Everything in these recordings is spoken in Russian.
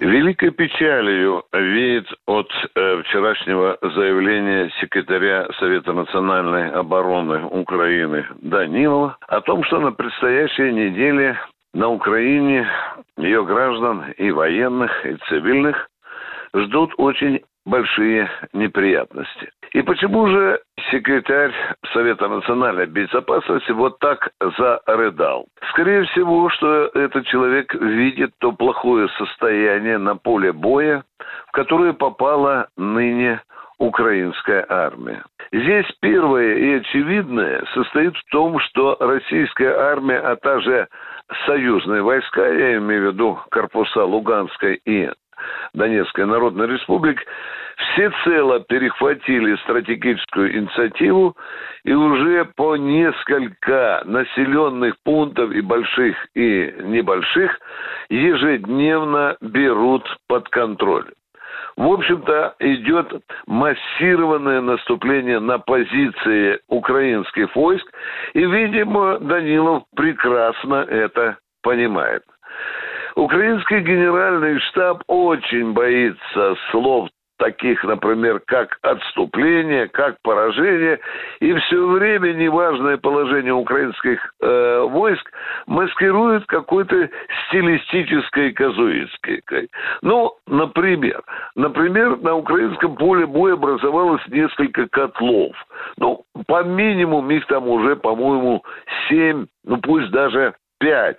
Великой печалью веет от э, вчерашнего заявления секретаря Совета национальной обороны Украины Данилова о том, что на предстоящей неделе на Украине ее граждан и военных, и цивильных ждут очень большие неприятности. И почему же секретарь Совета национальной безопасности вот так зарыдал? Скорее всего, что этот человек видит то плохое состояние на поле боя, в которое попала ныне украинская армия. Здесь первое и очевидное состоит в том, что российская армия, а также союзные войска, я имею в виду корпуса Луганской и Донецкой Народной Республики, всецело перехватили стратегическую инициативу и уже по несколько населенных пунктов и больших, и небольших ежедневно берут под контроль. В общем-то, идет массированное наступление на позиции украинских войск, и, видимо, Данилов прекрасно это понимает. Украинский генеральный штаб очень боится слов таких, например, как отступление, как поражение, и все время неважное положение украинских э, войск маскирует какой-то стилистической казуистской. Ну, например, например, на украинском поле боя образовалось несколько котлов. Ну, по минимуму их там уже, по-моему, семь, ну пусть даже пять.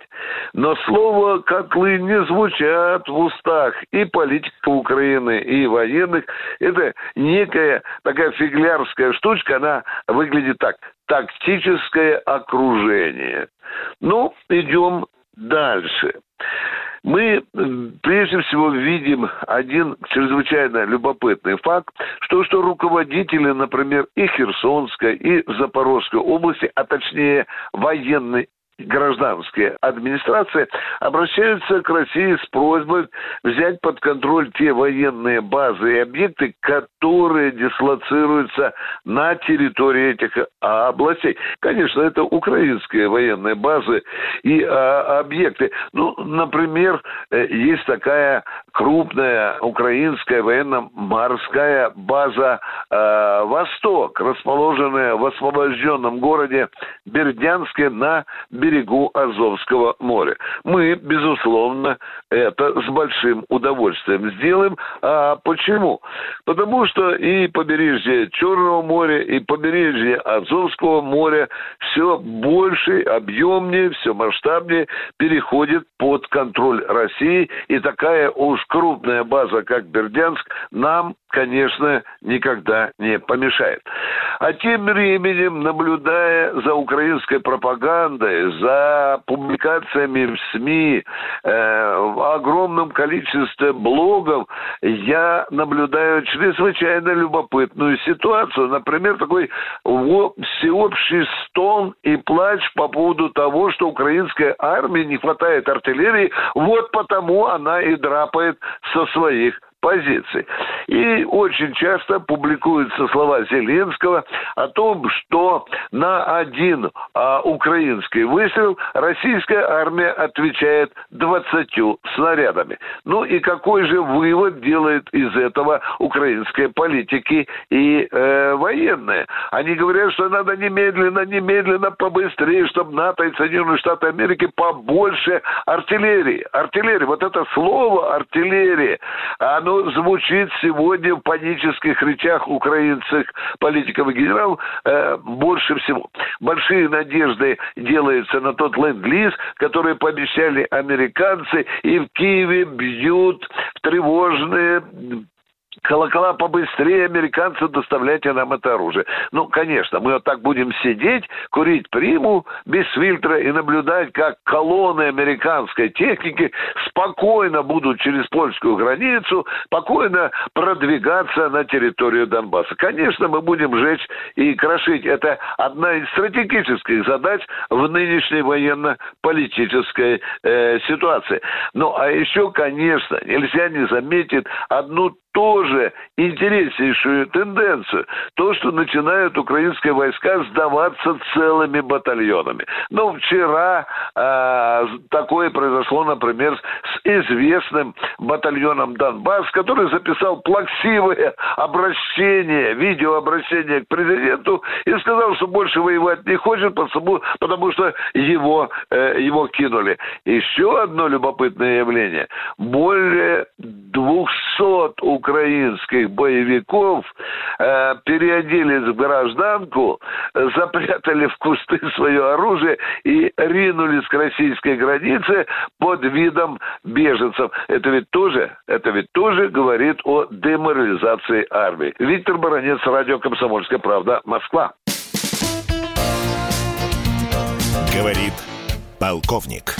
Но слово «котлы» не звучат в устах и политиков Украины, и военных. Это некая такая фиглярская штучка, она выглядит так. Тактическое окружение. Ну, идем дальше. Мы прежде всего видим один чрезвычайно любопытный факт, что, что руководители, например, и Херсонской, и Запорожской области, а точнее военной гражданские администрации обращаются к России с просьбой взять под контроль те военные базы и объекты, которые дислоцируются на территории этих областей. Конечно, это украинские военные базы и а, объекты. Ну, например, э, есть такая крупная украинская военно-морская база э, «Восток», расположенная в освобожденном городе Бердянске на берегу берегу Азовского моря. Мы, безусловно, это с большим удовольствием сделаем. А почему? Потому что и побережье Черного моря, и побережье Азовского моря все больше, объемнее, все масштабнее переходит под контроль России. И такая уж крупная база, как Бердянск, нам, конечно, никогда не помешает. А тем временем, наблюдая за украинской пропагандой, за публикациями в СМИ, э, в огромном количестве блогов, я наблюдаю чрезвычайно любопытную ситуацию. Например, такой всеобщий стон и плач по поводу того, что украинской армии не хватает артиллерии, вот потому она и драпает со своих позиций. И очень часто публикуются слова Зеленского о том, что на один а, украинский выстрел российская армия отвечает 20 снарядами. Ну и какой же вывод делает из этого украинские политики и э, военные? Они говорят, что надо немедленно, немедленно, побыстрее, чтобы НАТО и Соединенные Штаты Америки побольше артиллерии. Артиллерия, вот это слово артиллерия, оно оно звучит сегодня в панических речах украинских политиков и генералов э, больше всего. Большие надежды делаются на тот ленд-лиз, который пообещали американцы, и в Киеве бьют в тревожные колокола побыстрее, американцы, доставляйте нам это оружие. Ну, конечно, мы вот так будем сидеть, курить приму без фильтра и наблюдать, как колонны американской техники спокойно будут через польскую границу, спокойно продвигаться на территорию Донбасса. Конечно, мы будем жечь и крошить. Это одна из стратегических задач в нынешней военно-политической э, ситуации. Ну, а еще, конечно, нельзя не заметить одну тоже интереснейшую тенденцию. То, что начинают украинские войска сдаваться целыми батальонами. Ну, вчера э, такое произошло, например, известным батальоном Донбасс, который записал плаксивое обращение, видеообращение к президенту и сказал, что больше воевать не хочет, потому, потому что его, э, его кинули. Еще одно любопытное явление. Более 200 украинских боевиков э, переоделись в гражданку, запрятали в кусты свое оружие и ринулись к российской границе под видом беженцев. Это ведь тоже, это ведь тоже говорит о деморализации армии. Виктор Баранец, радио «Комсомольская правда», Москва. Говорит полковник.